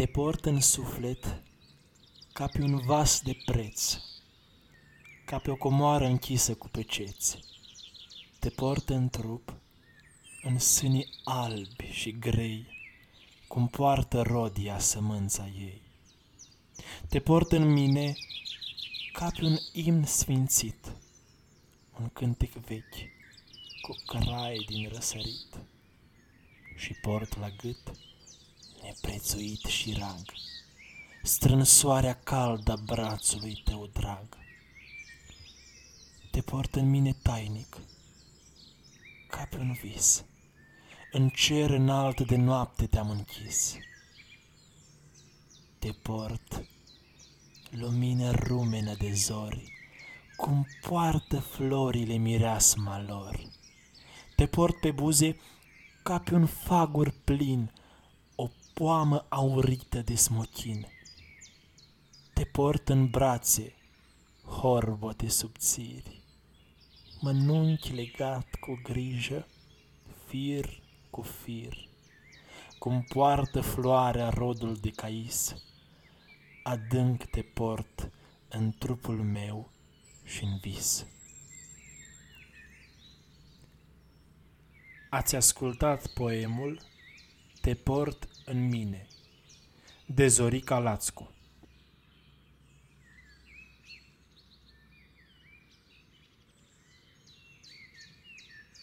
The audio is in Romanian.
Te port în suflet ca pe un vas de preț, ca pe o comoară închisă cu peceți. Te port în trup, în sânii albi și grei, cum poartă rodia sămânța ei. Te port în mine ca pe un imn sfințit, un cântec vechi, cu crai din răsărit, și port la gât neprețuit și rag, strânsoarea caldă a brațului tău drag. Te port în mine tainic, ca pe un vis, în cer înalt de noapte te-am închis. Te port, lumină rumenă de zori, cum poartă florile mireasma lor. Te port pe buze ca pe un fagur plin, o poamă aurită de smochin. Te port în brațe, horbote subțiri, mănunchi legat cu grijă, fir cu fir, cum poartă floarea rodul de cais, adânc te port în trupul meu și în vis. Ați ascultat poemul Te port în mine. De Zorica Lațcu